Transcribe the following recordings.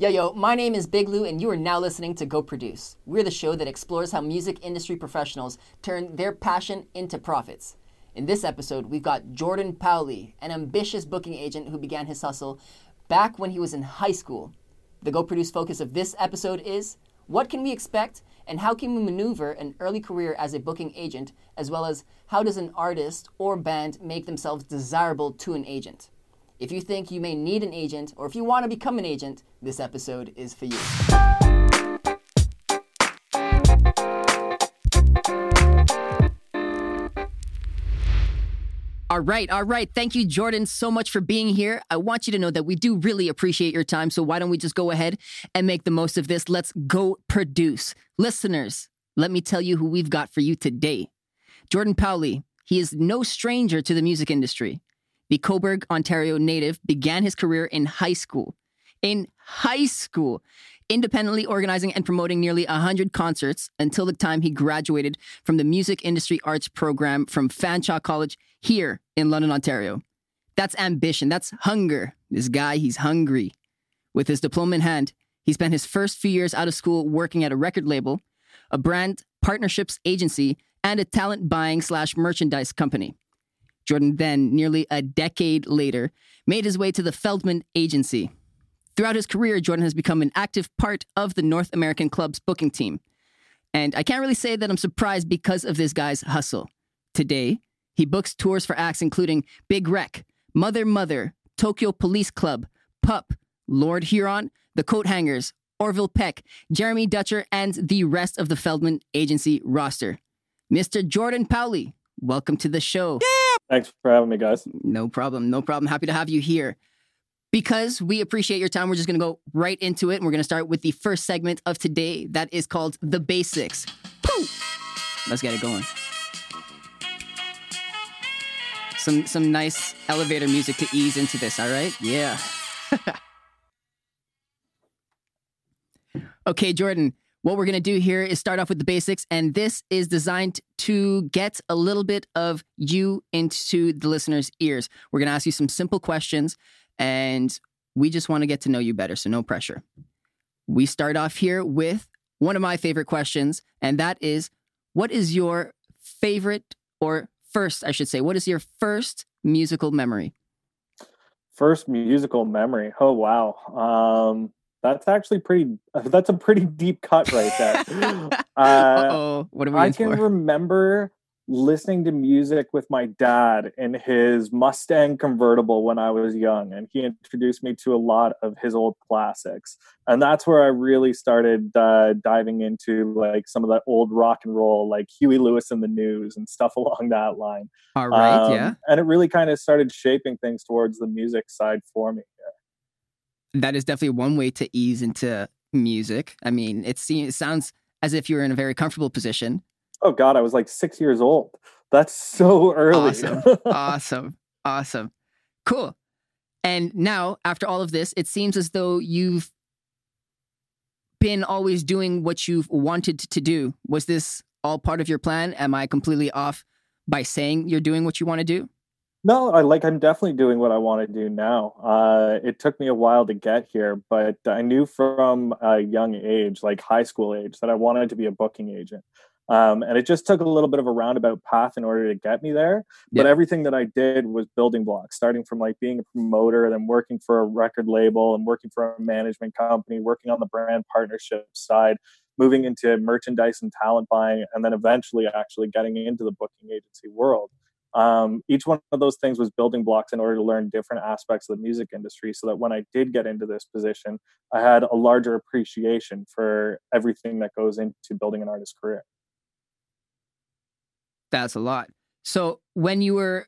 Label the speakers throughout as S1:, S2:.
S1: Yo, yo, my name is Big Lou, and you are now listening to Go Produce. We're the show that explores how music industry professionals turn their passion into profits. In this episode, we've got Jordan Powley, an ambitious booking agent who began his hustle back when he was in high school. The Go Produce focus of this episode is what can we expect and how can we maneuver an early career as a booking agent, as well as how does an artist or band make themselves desirable to an agent? If you think you may need an agent or if you want to become an agent, this episode is for you. All right, all right. Thank you, Jordan, so much for being here. I want you to know that we do really appreciate your time. So, why don't we just go ahead and make the most of this? Let's go produce. Listeners, let me tell you who we've got for you today. Jordan Powley, he is no stranger to the music industry. The Cobourg, Ontario native began his career in high school. In high school, independently organizing and promoting nearly 100 concerts until the time he graduated from the Music Industry Arts program from Fanshawe College here in London, Ontario. That's ambition. That's hunger. This guy, he's hungry. With his diploma in hand, he spent his first few years out of school working at a record label, a brand partnerships agency, and a talent buying slash merchandise company. Jordan then, nearly a decade later, made his way to the Feldman Agency. Throughout his career, Jordan has become an active part of the North American club's booking team. And I can't really say that I'm surprised because of this guy's hustle. Today, he books tours for acts including Big Wreck, Mother Mother, Tokyo Police Club, Pup, Lord Huron, The Coathangers, Orville Peck, Jeremy Dutcher, and the rest of the Feldman Agency roster. Mr. Jordan Powley, welcome to the show.
S2: Yeah! Thanks for having me, guys.
S1: No problem. No problem. Happy to have you here. Because we appreciate your time, we're just going to go right into it. And we're going to start with the first segment of today that is called The Basics. Woo! Let's get it going. some some nice elevator music to ease into this, all right? Yeah. okay, Jordan, what we're going to do here is start off with the basics and this is designed to get a little bit of you into the listeners' ears. We're going to ask you some simple questions and we just want to get to know you better, so no pressure. We start off here with one of my favorite questions and that is what is your favorite or first, I should say, what is your first musical memory?
S2: First musical memory. Oh wow. Um that's actually pretty that's a pretty deep cut right there.
S1: uh oh what are we
S2: I can
S1: for?
S2: remember listening to music with my dad in his Mustang convertible when I was young, and he introduced me to a lot of his old classics. And that's where I really started uh, diving into like some of that old rock and roll, like Huey Lewis and the News and stuff along that line.
S1: All right, um, yeah.
S2: And it really kind of started shaping things towards the music side for me.
S1: That is definitely one way to ease into music. I mean, it seems it sounds as if you're in a very comfortable position.
S2: Oh god i was like six years old. That's so early.
S1: Awesome. Awesome. Awesome. Cool. And now after all of this it seems as though you've been always doing what you've wanted to do. Was this all part of your plan? Am i completely off by saying you're doing what you want to do
S2: no i like i'm definitely doing what i want to do now uh, it took me a while to get here but i knew from a young age like high school age that i wanted to be a booking agent um, and it just took a little bit of a roundabout path in order to get me there. But everything that I did was building blocks, starting from like being a promoter, then working for a record label and working for a management company, working on the brand partnership side, moving into merchandise and talent buying, and then eventually actually getting into the booking agency world. Um, each one of those things was building blocks in order to learn different aspects of the music industry so that when I did get into this position, I had a larger appreciation for everything that goes into building an artist's career.
S1: That's a lot. So when you were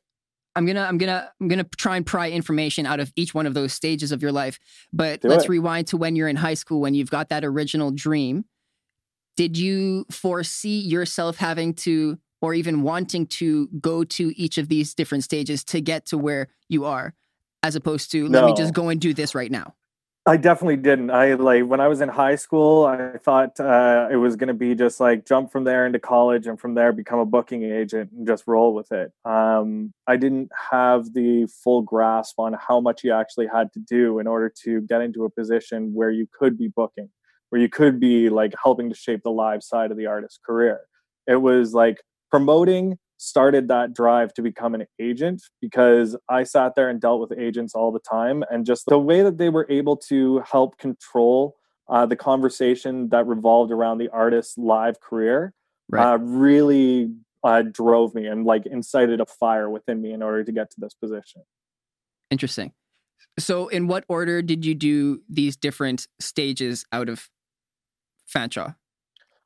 S1: I'm gonna I'm gonna I'm gonna try and pry information out of each one of those stages of your life. But Do let's it. rewind to when you're in high school when you've got that original dream. Did you foresee yourself having to or even wanting to go to each of these different stages to get to where you are, as opposed to no. let me just go and do this right now?
S2: I definitely didn't. I like when I was in high school, I thought uh, it was going to be just like jump from there into college and from there become a booking agent and just roll with it. Um, I didn't have the full grasp on how much you actually had to do in order to get into a position where you could be booking, where you could be like helping to shape the live side of the artist's career. It was like promoting started that drive to become an agent because I sat there and dealt with agents all the time. And just the way that they were able to help control uh, the conversation that revolved around the artist's live career right. uh, really uh, drove me and like incited a fire within me in order to get to this position.
S1: Interesting. So, in what order did you do these different stages out of Fanshawe?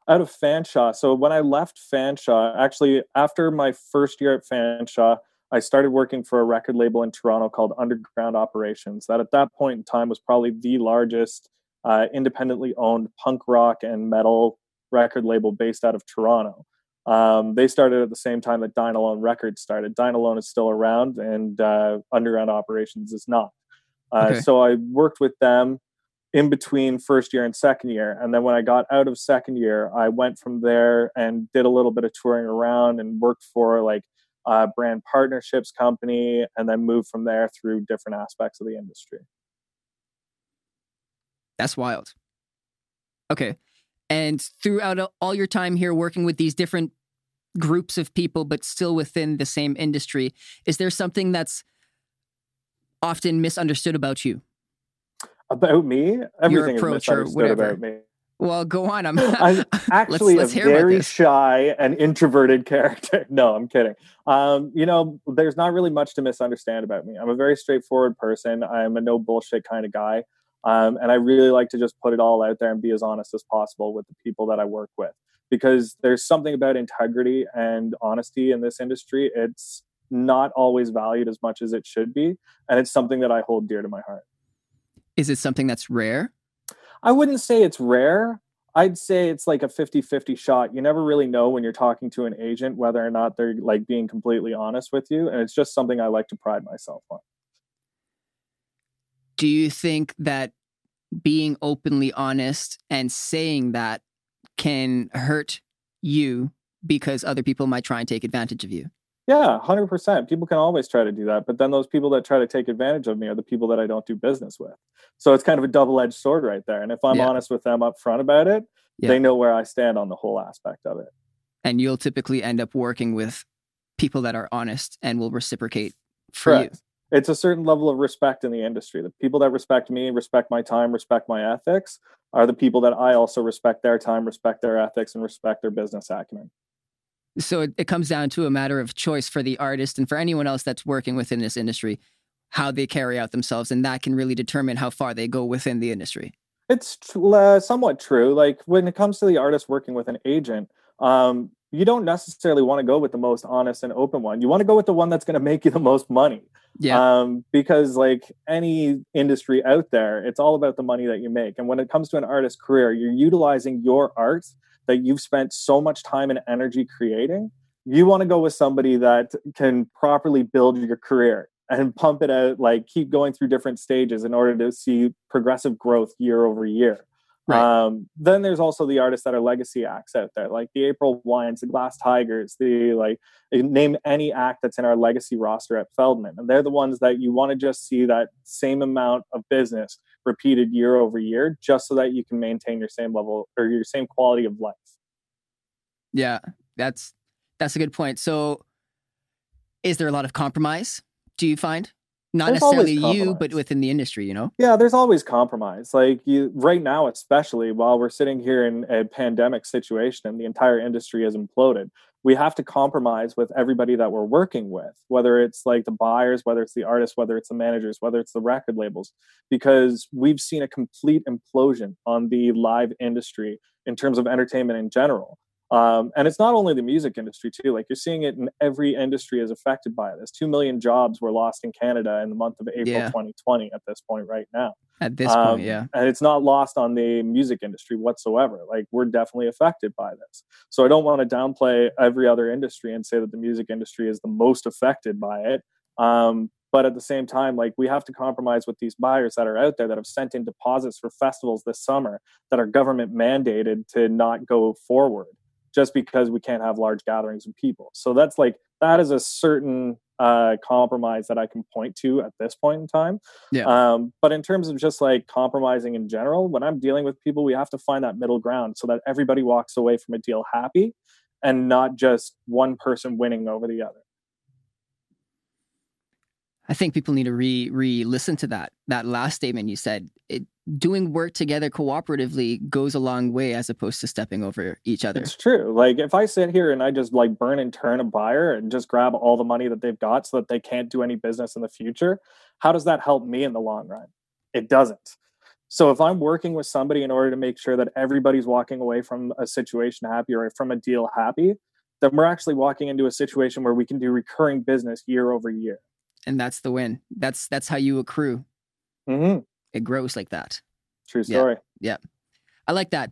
S2: Out of Fanshawe. So when I left Fanshawe, actually after my first year at Fanshawe, I started working for a record label in Toronto called Underground Operations. That at that point in time was probably the largest uh, independently owned punk rock and metal record label based out of Toronto. Um, they started at the same time that Dine Alone Records started. Dine Alone is still around, and uh, Underground Operations is not. Uh, okay. So I worked with them in between first year and second year. And then when I got out of second year, I went from there and did a little bit of touring around and worked for like a brand partnerships company and then moved from there through different aspects of the industry.
S1: That's wild. Okay. And throughout all your time here working with these different groups of people, but still within the same industry, is there something that's often misunderstood about you?
S2: About me. Everything is misunderstood about me.
S1: Well, go on. I'm,
S2: I'm actually let's, let's a very shy and introverted character. No, I'm kidding. Um, you know, there's not really much to misunderstand about me. I'm a very straightforward person. I'm a no bullshit kind of guy. Um, and I really like to just put it all out there and be as honest as possible with the people that I work with because there's something about integrity and honesty in this industry. It's not always valued as much as it should be. And it's something that I hold dear to my heart.
S1: Is it something that's rare?
S2: I wouldn't say it's rare. I'd say it's like a 50-50 shot. You never really know when you're talking to an agent whether or not they're like being completely honest with you, and it's just something I like to pride myself on.
S1: Do you think that being openly honest and saying that can hurt you because other people might try and take advantage of you?
S2: Yeah, 100%. People can always try to do that. But then those people that try to take advantage of me are the people that I don't do business with. So it's kind of a double edged sword right there. And if I'm yeah. honest with them up front about it, yeah. they know where I stand on the whole aspect of it.
S1: And you'll typically end up working with people that are honest and will reciprocate for Correct.
S2: you. It's a certain level of respect in the industry. The people that respect me, respect my time, respect my ethics are the people that I also respect their time, respect their ethics, and respect their business acumen.
S1: So it, it comes down to a matter of choice for the artist and for anyone else that's working within this industry, how they carry out themselves. And that can really determine how far they go within the industry.
S2: It's uh, somewhat true. Like when it comes to the artist working with an agent, um, you don't necessarily want to go with the most honest and open one. You want to go with the one that's going to make you the most money.
S1: Yeah.
S2: Um, because like any industry out there, it's all about the money that you make. And when it comes to an artist's career, you're utilizing your art that you've spent so much time and energy creating, you want to go with somebody that can properly build your career and pump it out, like keep going through different stages in order to see progressive growth year over year. Right. Um, then there's also the artists that are legacy acts out there, like the April Wines, the Glass Tigers, the like name any act that's in our legacy roster at Feldman. And they're the ones that you want to just see that same amount of business repeated year over year, just so that you can maintain your same level or your same quality of life.
S1: Yeah, that's that's a good point. So is there a lot of compromise, do you find? Not there's necessarily you but within the industry you know?
S2: Yeah there's always compromise. Like you right now especially while we're sitting here in a pandemic situation and the entire industry has imploded we have to compromise with everybody that we're working with whether it's like the buyers whether it's the artists whether it's the managers whether it's the record labels because we've seen a complete implosion on the live industry in terms of entertainment in general um, and it's not only the music industry too. Like you're seeing it in every industry is affected by this. Two million jobs were lost in Canada in the month of April yeah. 2020. At this point, right now.
S1: At this um, point, yeah.
S2: And it's not lost on the music industry whatsoever. Like we're definitely affected by this. So I don't want to downplay every other industry and say that the music industry is the most affected by it. Um, but at the same time, like we have to compromise with these buyers that are out there that have sent in deposits for festivals this summer that are government mandated to not go forward just because we can't have large gatherings of people. So that's like that is a certain uh, compromise that I can point to at this point in time.
S1: Yeah.
S2: Um, but in terms of just like compromising in general, when I'm dealing with people, we have to find that middle ground so that everybody walks away from a deal happy and not just one person winning over the other.
S1: I think people need to re re listen to that that last statement you said. It, doing work together cooperatively goes a long way as opposed to stepping over each other.
S2: It's true. Like if I sit here and I just like burn and turn a buyer and just grab all the money that they've got so that they can't do any business in the future, how does that help me in the long run? It doesn't. So if I'm working with somebody in order to make sure that everybody's walking away from a situation happy or from a deal happy, then we're actually walking into a situation where we can do recurring business year over year
S1: and that's the win. That's that's how you accrue.
S2: Mm-hmm.
S1: It grows like that.
S2: True story.
S1: Yeah. yeah, I like that.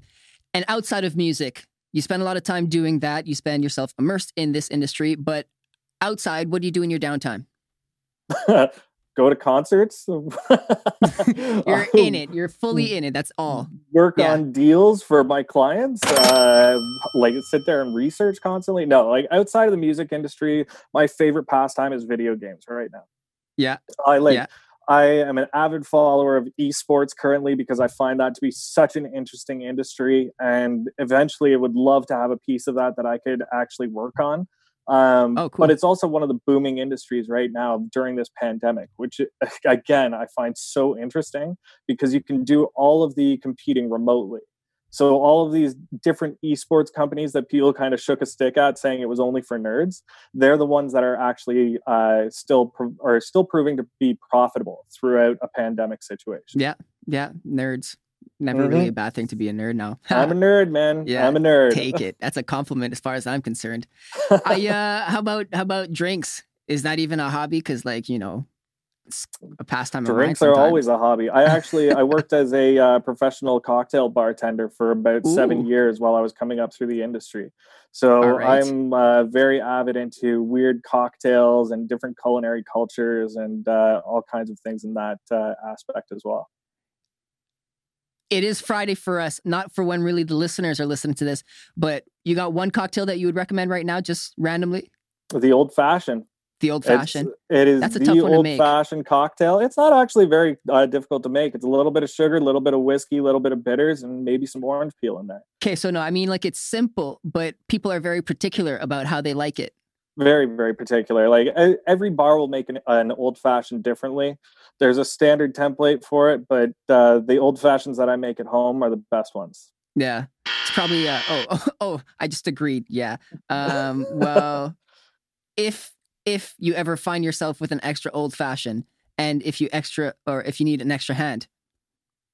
S1: And outside of music, you spend a lot of time doing that. You spend yourself immersed in this industry, but outside, what do you do in your downtime?
S2: go to concerts.
S1: You're in it. You're fully in it. That's all.
S2: Work yeah. on deals for my clients. Uh, like sit there and research constantly. No, like outside of the music industry, my favorite pastime is video games right now.
S1: Yeah.
S2: I like. Yeah. I am an avid follower of esports currently because I find that to be such an interesting industry, and eventually, I would love to have a piece of that that I could actually work on. Um, oh, cool. But it's also one of the booming industries right now during this pandemic, which again I find so interesting because you can do all of the competing remotely. So all of these different esports companies that people kind of shook a stick at, saying it was only for nerds, they're the ones that are actually uh, still pro- are still proving to be profitable throughout a pandemic situation.
S1: Yeah, yeah, nerds never mm-hmm. really a bad thing to be a nerd now.
S2: I'm a nerd, man. Yeah, I'm a nerd.
S1: Take it. That's a compliment as far as I'm concerned. I uh how about how about drinks? Is that even a hobby? Because like, you know, a pastime. Of mine.
S2: Drinks are always a hobby. I actually I worked as a uh, professional cocktail bartender for about Ooh. seven years while I was coming up through the industry. So right. I'm uh, very avid into weird cocktails and different culinary cultures and uh, all kinds of things in that uh, aspect as well
S1: it is Friday for us, not for when really the listeners are listening to this, but you got one cocktail that you would recommend right now, just randomly?
S2: The old fashioned.
S1: The old fashioned.
S2: It is That's a the old fashioned cocktail. It's not actually very uh, difficult to make. It's a little bit of sugar, a little bit of whiskey, a little bit of bitters, and maybe some orange peel in there.
S1: Okay, so no, I mean like it's simple, but people are very particular about how they like it
S2: very very particular like every bar will make an, an, old fashioned differently there's a standard template for it but uh, the old fashions that i make at home are the best ones
S1: yeah it's probably uh, oh, oh oh i just agreed yeah um well if if you ever find yourself with an extra old fashioned and if you extra or if you need an extra hand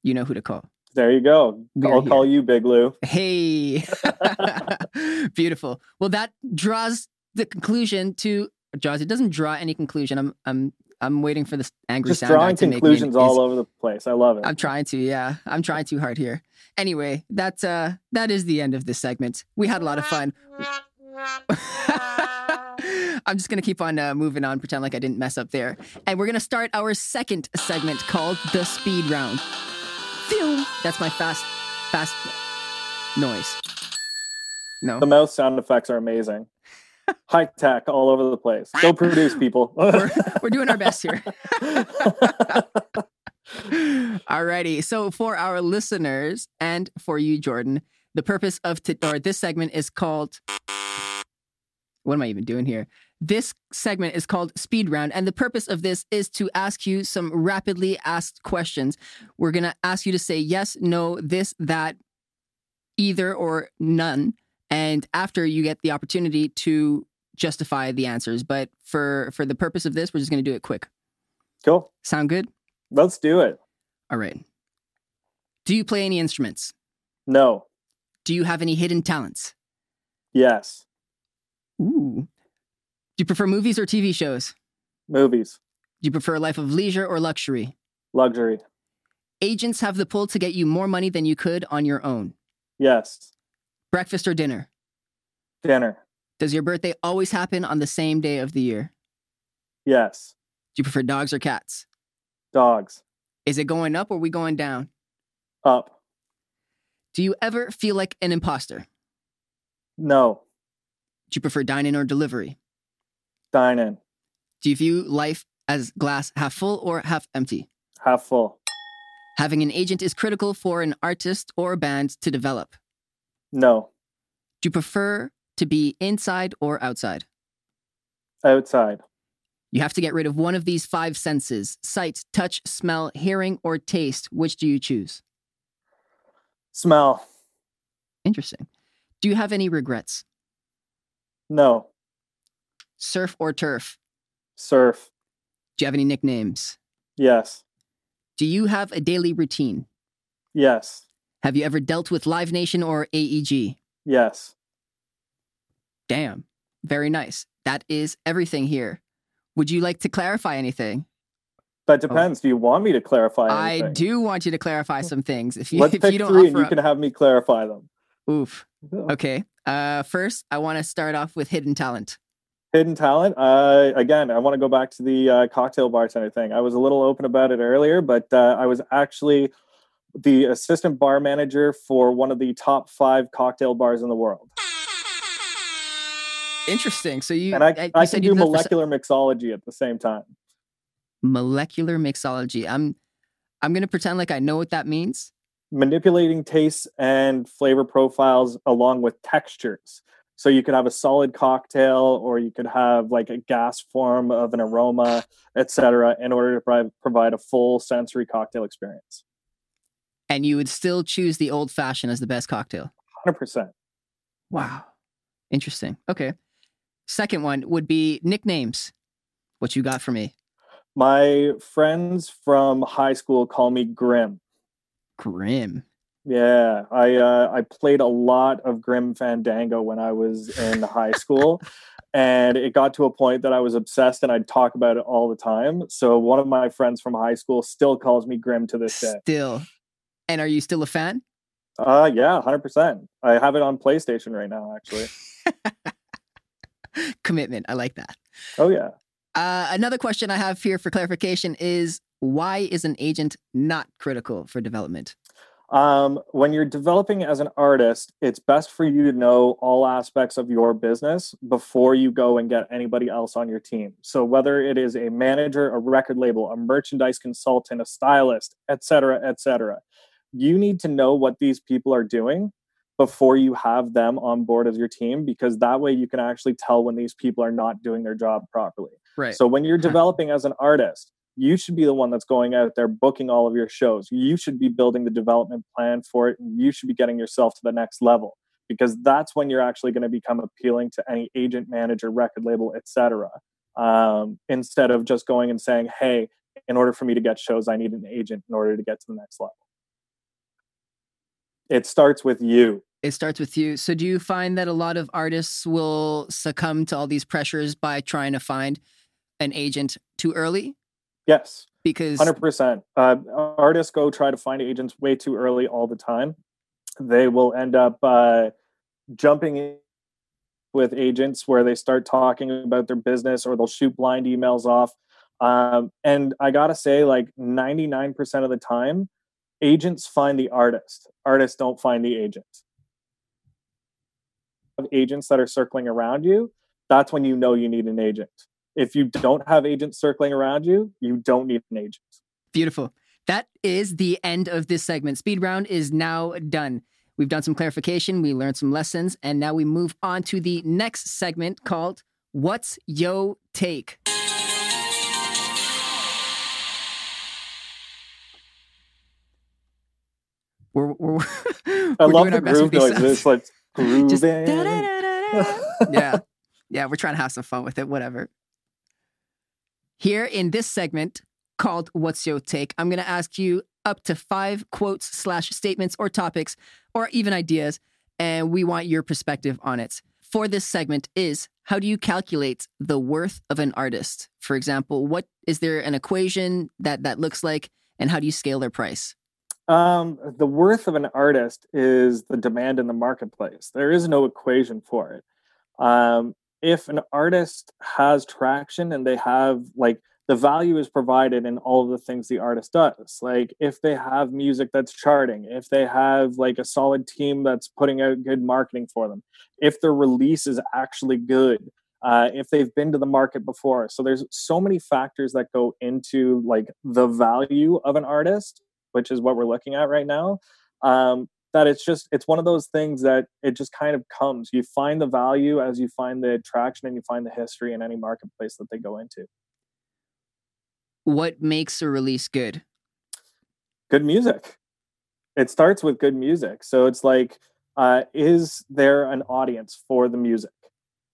S1: you know who to call
S2: there you go. We're I'll here. call you Big Lou.
S1: Hey. Beautiful. Well, that draws the conclusion to draws. It doesn't draw any conclusion. I'm I'm I'm waiting for this angry sound.
S2: Just
S1: sound.
S2: drawing conclusions all over the place. I love it.
S1: I'm trying to, yeah. I'm trying too hard here. Anyway, that's uh that is the end of this segment. We had a lot of fun. I'm just gonna keep on uh, moving on, pretend like I didn't mess up there, and we're gonna start our second segment called the speed round. Phew! That's my fast, fast noise. No,
S2: the mouth sound effects are amazing high tech all over the place. Go produce people.
S1: we're, we're doing our best here. Alrighty. So for our listeners and for you, Jordan, the purpose of t- or this segment is called. What am I even doing here? This segment is called Speed Round, and the purpose of this is to ask you some rapidly asked questions. We're gonna ask you to say yes, no, this, that, either or none and after you get the opportunity to justify the answers. But for for the purpose of this, we're just going to do it quick.
S2: Cool.
S1: Sound good?
S2: Let's do it.
S1: All right. Do you play any instruments?
S2: No.
S1: Do you have any hidden talents?
S2: Yes.
S1: Ooh. Do you prefer movies or TV shows?
S2: Movies.
S1: Do you prefer a life of leisure or luxury?
S2: Luxury.
S1: Agents have the pull to get you more money than you could on your own.
S2: Yes.
S1: Breakfast or dinner?
S2: Dinner.
S1: Does your birthday always happen on the same day of the year?
S2: Yes.
S1: Do you prefer dogs or cats?
S2: Dogs.
S1: Is it going up or we going down?
S2: Up.
S1: Do you ever feel like an imposter?
S2: No.
S1: Do you prefer dining or delivery?
S2: Dine in.
S1: Do you view life as glass half full or half empty?
S2: Half full.
S1: Having an agent is critical for an artist or a band to develop.
S2: No.
S1: Do you prefer to be inside or outside?
S2: Outside.
S1: You have to get rid of one of these five senses sight, touch, smell, hearing, or taste. Which do you choose?
S2: Smell.
S1: Interesting. Do you have any regrets?
S2: No.
S1: Surf or turf?
S2: Surf.
S1: Do you have any nicknames?
S2: Yes.
S1: Do you have a daily routine?
S2: Yes.
S1: Have you ever dealt with Live Nation or AEG?
S2: Yes.
S1: Damn. Very nice. That is everything here. Would you like to clarify anything?
S2: That depends. Do you want me to clarify anything?
S1: I do want you to clarify some things. If you
S2: Let's
S1: if
S2: pick
S1: you don't
S2: three and you
S1: up-
S2: can have me clarify them.
S1: oof. Okay. Uh, first, I want to start off with hidden talent.
S2: Hidden talent. Uh, again, I want to go back to the uh, cocktail bartender thing. I was a little open about it earlier, but uh, I was actually the assistant bar manager for one of the top five cocktail bars in the world.
S1: Interesting. So you
S2: And I,
S1: you
S2: I
S1: said
S2: can
S1: you
S2: do
S1: that for
S2: molecular mixology at the same time.
S1: molecular mixology. I'm I'm gonna pretend like I know what that means.
S2: manipulating tastes and flavor profiles along with textures. So you could have a solid cocktail or you could have like a gas form of an aroma, etc., in order to provide, provide a full sensory cocktail experience.
S1: And you would still choose the old fashioned as the best cocktail.
S2: 100%.
S1: Wow. Interesting. Okay. Second one would be nicknames. What you got for me?
S2: My friends from high school call me Grim.
S1: Grim.
S2: Yeah, I uh, I played a lot of Grim Fandango when I was in high school, and it got to a point that I was obsessed, and I'd talk about it all the time. So one of my friends from high school still calls me Grim to this day.
S1: Still. And are you still a fan?
S2: Uh yeah, hundred percent. I have it on PlayStation right now, actually.
S1: Commitment. I like that.
S2: Oh yeah.
S1: Uh, another question I have here for clarification is why is an agent not critical for development?
S2: Um, when you're developing as an artist, it's best for you to know all aspects of your business before you go and get anybody else on your team. So whether it is a manager, a record label, a merchandise consultant, a stylist, et cetera, et cetera, you need to know what these people are doing before you have them on board as your team, because that way you can actually tell when these people are not doing their job properly.
S1: Right.
S2: So when you're developing as an artist, you should be the one that's going out there booking all of your shows. You should be building the development plan for it, you should be getting yourself to the next level because that's when you're actually going to become appealing to any agent, manager, record label, etc. Um, instead of just going and saying, "Hey, in order for me to get shows, I need an agent in order to get to the next level." It starts with you.
S1: it starts with you. So do you find that a lot of artists will succumb to all these pressures by trying to find an agent too early?
S2: Yes.
S1: Because
S2: Hundred percent. Uh, artists go try to find agents way too early all the time. They will end up uh, jumping in with agents where they start talking about their business, or they'll shoot blind emails off. Um, and I gotta say, like ninety nine percent of the time, agents find the artist. Artists don't find the agent. Of agents that are circling around you, that's when you know you need an agent. If you don't have agents circling around you, you don't need an agent.
S1: Beautiful. That is the end of this segment. Speed round is now done. We've done some clarification, we learned some lessons, and now we move on to the next segment called What's Yo Take? We're, we're, we're
S2: I love
S1: doing
S2: the
S1: our best with
S2: groove
S1: these
S2: noise. It's like grooving.
S1: Just yeah. Yeah, we're trying to have some fun with it, whatever. Here in this segment called What's Your Take, I'm going to ask you up to five quotes slash statements or topics or even ideas, and we want your perspective on it. For this segment is how do you calculate the worth of an artist? For example, what is there an equation that that looks like, and how do you scale their price?
S2: Um, the worth of an artist is the demand in the marketplace. There is no equation for it. Um, if an artist has traction and they have like the value is provided in all of the things the artist does like if they have music that's charting if they have like a solid team that's putting out good marketing for them if their release is actually good uh, if they've been to the market before. So there's so many factors that go into like the value of an artist which is what we're looking at right now. Um, that it's just it's one of those things that it just kind of comes you find the value as you find the attraction and you find the history in any marketplace that they go into
S1: what makes a release good?
S2: Good music. It starts with good music. So it's like, uh, is there an audience for the music?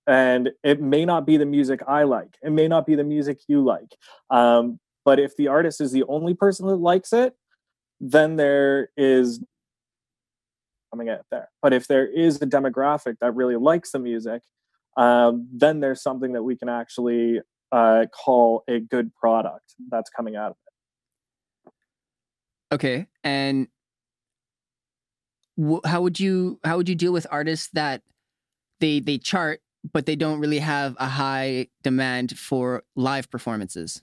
S2: And it may not be the music I like. It may not be the music you like. Um, but if the artist is the only person that likes it, then there is coming at there. But if there is a demographic that really likes the music, um, then there's something that we can actually uh, call a good product that's coming out of it.
S1: Okay, and how would you how would you deal with artists that they they chart but they don't really have a high demand for live performances?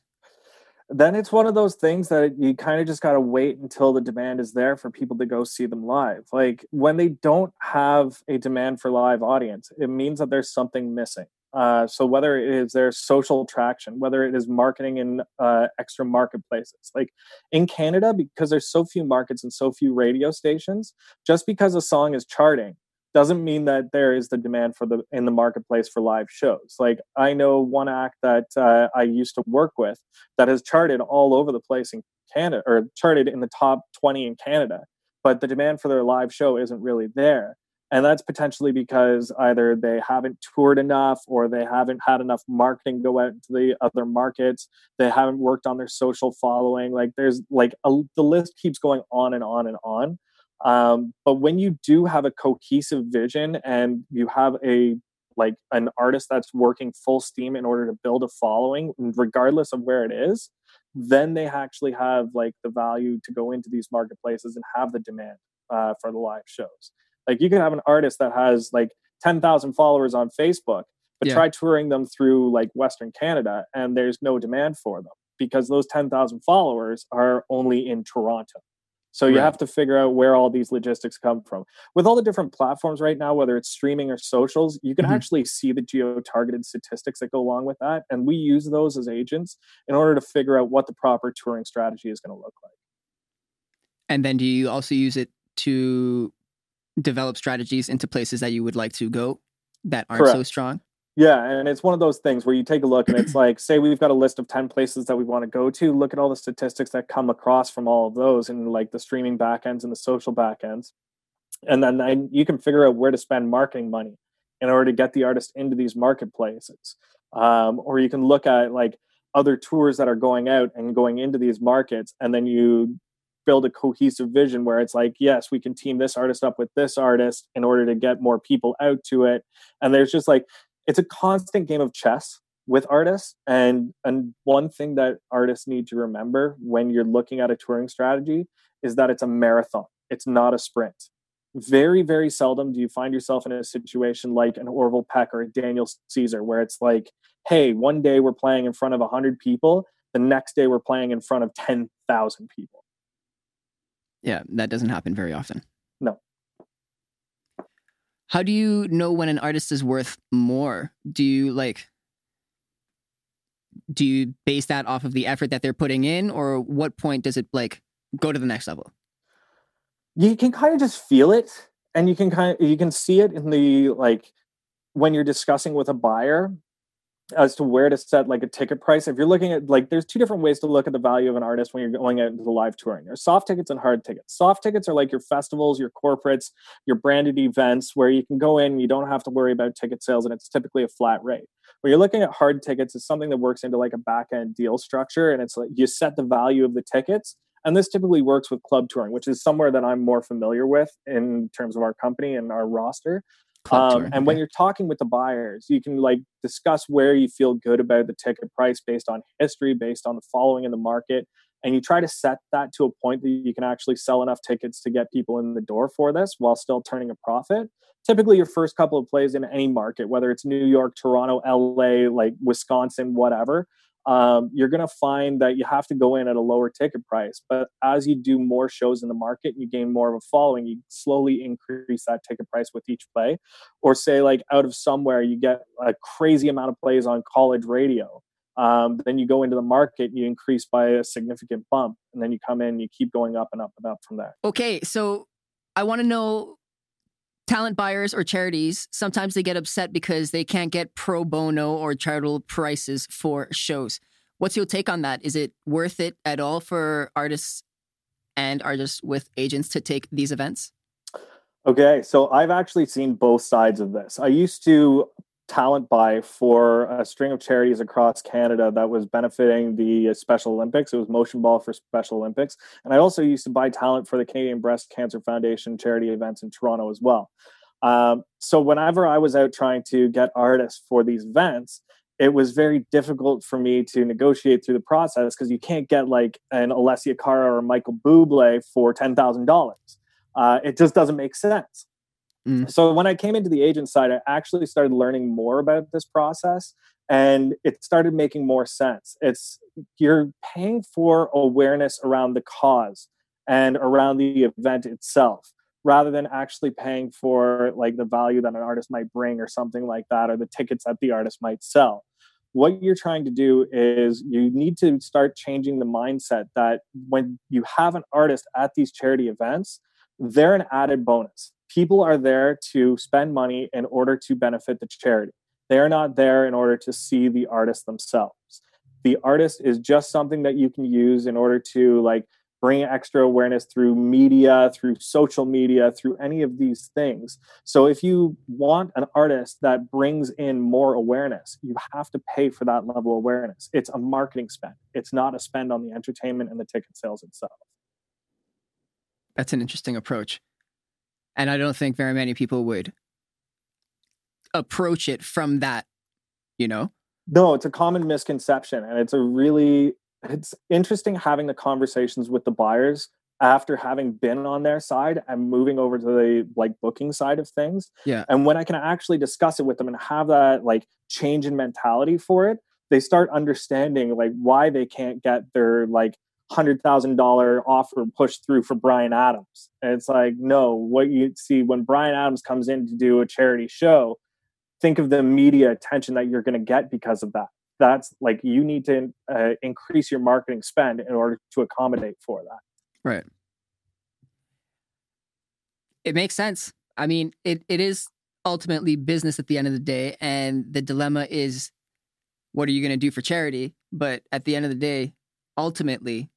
S2: Then it's one of those things that you kind of just got to wait until the demand is there for people to go see them live. Like when they don't have a demand for live audience, it means that there's something missing. Uh, so whether it is their social traction, whether it is marketing in uh, extra marketplaces, like in Canada, because there's so few markets and so few radio stations, just because a song is charting doesn't mean that there is the demand for the in the marketplace for live shows. Like I know one act that uh, I used to work with that has charted all over the place in Canada or charted in the top 20 in Canada, but the demand for their live show isn't really there. And that's potentially because either they haven't toured enough or they haven't had enough marketing go out into the other markets. They haven't worked on their social following. Like there's like a, the list keeps going on and on and on um, but when you do have a cohesive vision and you have a like an artist that's working full steam in order to build a following regardless of where it is then they actually have like the value to go into these marketplaces and have the demand uh, for the live shows like you can have an artist that has like 10,000 followers on Facebook, but yeah. try touring them through like Western Canada and there's no demand for them because those 10,000 followers are only in Toronto. So you have to figure out where all these logistics come from. With all the different platforms right now, whether it's streaming or socials, you can mm-hmm. actually see the geo-targeted statistics that go along with that, and we use those as agents in order to figure out what the proper touring strategy is going to look like.
S1: And then do you also use it to develop strategies into places that you would like to go that aren't Correct. so strong?
S2: Yeah, and it's one of those things where you take a look and it's like, say we've got a list of 10 places that we want to go to, look at all the statistics that come across from all of those and like the streaming backends and the social backends. And then I, you can figure out where to spend marketing money in order to get the artist into these marketplaces. Um, or you can look at like other tours that are going out and going into these markets, and then you build a cohesive vision where it's like yes we can team this artist up with this artist in order to get more people out to it and there's just like it's a constant game of chess with artists and and one thing that artists need to remember when you're looking at a touring strategy is that it's a marathon it's not a sprint very very seldom do you find yourself in a situation like an orville peck or a daniel caesar where it's like hey one day we're playing in front of 100 people the next day we're playing in front of 10,000 people
S1: yeah, that doesn't happen very often. How do you know when an artist is worth more? Do you like do you base that off of the effort that they're putting in or what point does it like go to the next level?
S2: You can kind of just feel it and you can kind of you can see it in the like when you're discussing with a buyer as to where to set like a ticket price. If you're looking at like, there's two different ways to look at the value of an artist when you're going out into the live touring. There's soft tickets and hard tickets. Soft tickets are like your festivals, your corporates, your branded events where you can go in, you don't have to worry about ticket sales, and it's typically a flat rate. When you're looking at hard tickets, it's something that works into like a back end deal structure, and it's like you set the value of the tickets. And this typically works with club touring, which is somewhere that I'm more familiar with in terms of our company and our roster. Um, and when you're talking with the buyers, you can like discuss where you feel good about the ticket price based on history, based on the following in the market. And you try to set that to a point that you can actually sell enough tickets to get people in the door for this while still turning a profit. Typically, your first couple of plays in any market, whether it's New York, Toronto, LA, like Wisconsin, whatever, um, you're going to find that you have to go in at a lower ticket price. But as you do more shows in the market, and you gain more of a following. You slowly increase that ticket price with each play. Or say, like out of somewhere, you get a crazy amount of plays on college radio. Um, then you go into the market, you increase by a significant bump, and then you come in, you keep going up and up and up from there.
S1: Okay, so I want to know talent buyers or charities sometimes they get upset because they can't get pro bono or charitable prices for shows. What's your take on that? Is it worth it at all for artists and artists with agents to take these events?
S2: Okay so i've actually seen both sides of this. I used to talent buy for a string of charities across Canada that was benefiting the Special Olympics. It was Motion Ball for Special Olympics. And I also used to buy talent for the Canadian Breast Cancer Foundation charity events in Toronto as well. Um, so whenever I was out trying to get artists for these events, it was very difficult for me to negotiate through the process because you can't get like an Alessia Cara or Michael Bublé for $10,000. Uh, it just doesn't make sense. Mm. So when I came into the agent side, I actually started learning more about this process and it started making more sense. It's you're paying for awareness around the cause and around the event itself rather than actually paying for like the value that an artist might bring or something like that or the tickets that the artist might sell what you're trying to do is you need to start changing the mindset that when you have an artist at these charity events they're an added bonus people are there to spend money in order to benefit the charity. They are not there in order to see the artist themselves. The artist is just something that you can use in order to like bring extra awareness through media, through social media, through any of these things. So if you want an artist that brings in more awareness, you have to pay for that level of awareness. It's a marketing spend. It's not a spend on the entertainment and the ticket sales itself.
S1: That's an interesting approach. And I don't think very many people would approach it from that, you know?
S2: No, it's a common misconception. And it's a really, it's interesting having the conversations with the buyers after having been on their side and moving over to the like booking side of things.
S1: Yeah.
S2: And when I can actually discuss it with them and have that like change in mentality for it, they start understanding like why they can't get their like hundred thousand dollar offer pushed through for Bryan Adams. And it's like, no, what you see when Bryan Adams comes in to do a charity show, think of the media attention that you're going to get because of that. That's like you need to uh, increase your marketing spend in order to accommodate for that.
S1: Right. It makes sense. I mean, it, it is ultimately business at the end of the day. And the dilemma is what are you going to do for charity? But at the end of the day, ultimately,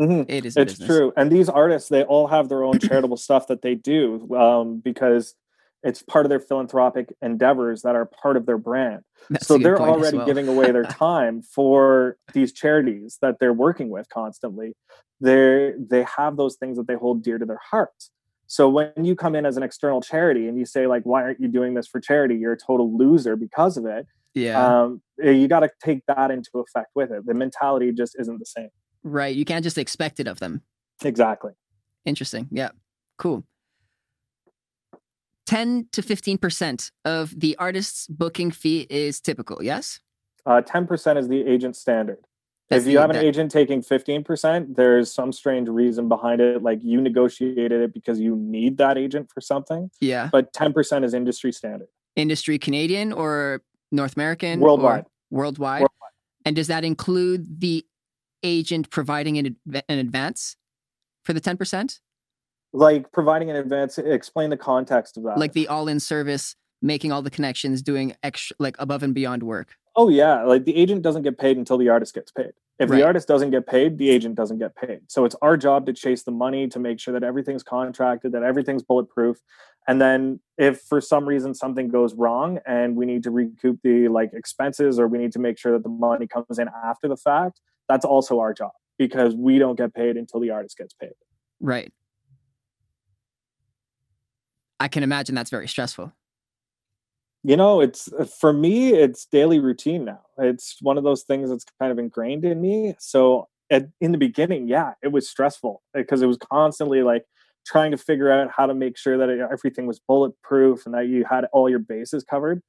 S2: Mm-hmm.
S1: It is.
S2: It's true, and these artists they all have their own charitable stuff that they do um, because it's part of their philanthropic endeavors that are part of their brand. That's so they're already well. giving away their time for these charities that they're working with constantly. They they have those things that they hold dear to their hearts. So when you come in as an external charity and you say like, "Why aren't you doing this for charity?" You're a total loser because of it.
S1: Yeah, um,
S2: you got to take that into effect with it. The mentality just isn't the same.
S1: Right. You can't just expect it of them.
S2: Exactly.
S1: Interesting. Yeah. Cool. 10 to 15% of the artist's booking fee is typical, yes?
S2: Uh, 10% is the agent standard. That's if you have an that... agent taking 15%, there's some strange reason behind it. Like you negotiated it because you need that agent for something.
S1: Yeah.
S2: But 10% is industry standard.
S1: Industry Canadian or North American?
S2: Worldwide.
S1: Worldwide. worldwide. And does that include the agent providing an, an advance for the 10%?
S2: Like providing an advance, explain the context of that.
S1: Like the all in service, making all the connections, doing extra, like above and beyond work.
S2: Oh, yeah. Like the agent doesn't get paid until the artist gets paid. If right. the artist doesn't get paid, the agent doesn't get paid. So it's our job to chase the money to make sure that everything's contracted, that everything's bulletproof. And then if for some reason something goes wrong and we need to recoup the like expenses or we need to make sure that the money comes in after the fact, that's also our job because we don't get paid until the artist gets paid.
S1: Right. I can imagine that's very stressful.
S2: You know, it's uh, for me, it's daily routine now. It's one of those things that's kind of ingrained in me. So, at, in the beginning, yeah, it was stressful uh, because it was constantly like trying to figure out how to make sure that uh, everything was bulletproof and that you had all your bases covered.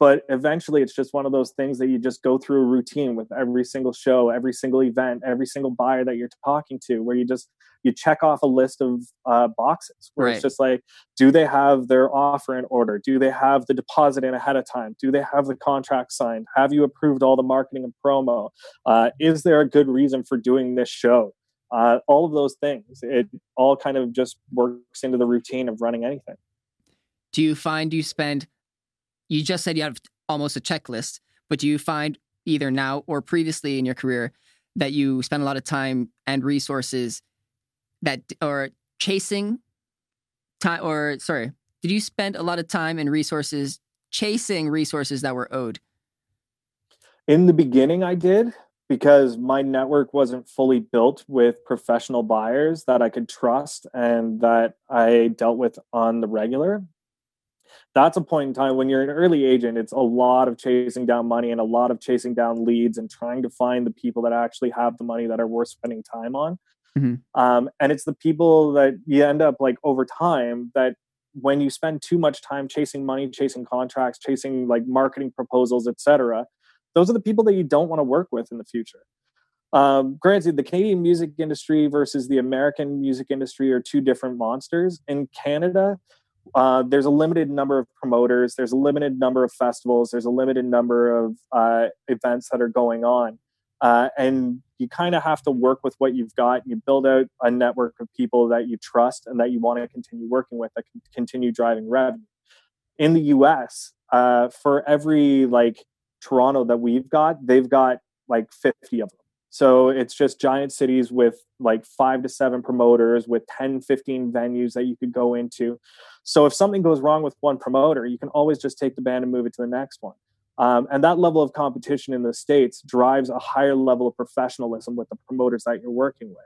S2: But eventually it's just one of those things that you just go through a routine with every single show every single event every single buyer that you're talking to where you just you check off a list of uh, boxes where right. it's just like do they have their offer in order? Do they have the deposit in ahead of time? Do they have the contract signed? Have you approved all the marketing and promo? Uh, is there a good reason for doing this show? Uh, all of those things it all kind of just works into the routine of running anything.
S1: Do you find you spend you just said you have almost a checklist, but do you find either now or previously in your career that you spend a lot of time and resources that or chasing time or sorry, did you spend a lot of time and resources chasing resources that were owed?
S2: In the beginning I did because my network wasn't fully built with professional buyers that I could trust and that I dealt with on the regular that's a point in time when you're an early agent it's a lot of chasing down money and a lot of chasing down leads and trying to find the people that actually have the money that are worth spending time on mm-hmm. um, and it's the people that you end up like over time that when you spend too much time chasing money chasing contracts chasing like marketing proposals etc those are the people that you don't want to work with in the future um, granted, the Canadian music industry versus the American music industry are two different monsters. In Canada, uh, there's a limited number of promoters, there's a limited number of festivals, there's a limited number of uh, events that are going on. Uh, and you kind of have to work with what you've got. You build out a network of people that you trust and that you want to continue working with that can continue driving revenue. In the US, uh, for every like Toronto that we've got, they've got like 50 of them. So it's just giant cities with like five to seven promoters with 10, 15 venues that you could go into. So if something goes wrong with one promoter, you can always just take the band and move it to the next one. Um, and that level of competition in the States drives a higher level of professionalism with the promoters that you're working with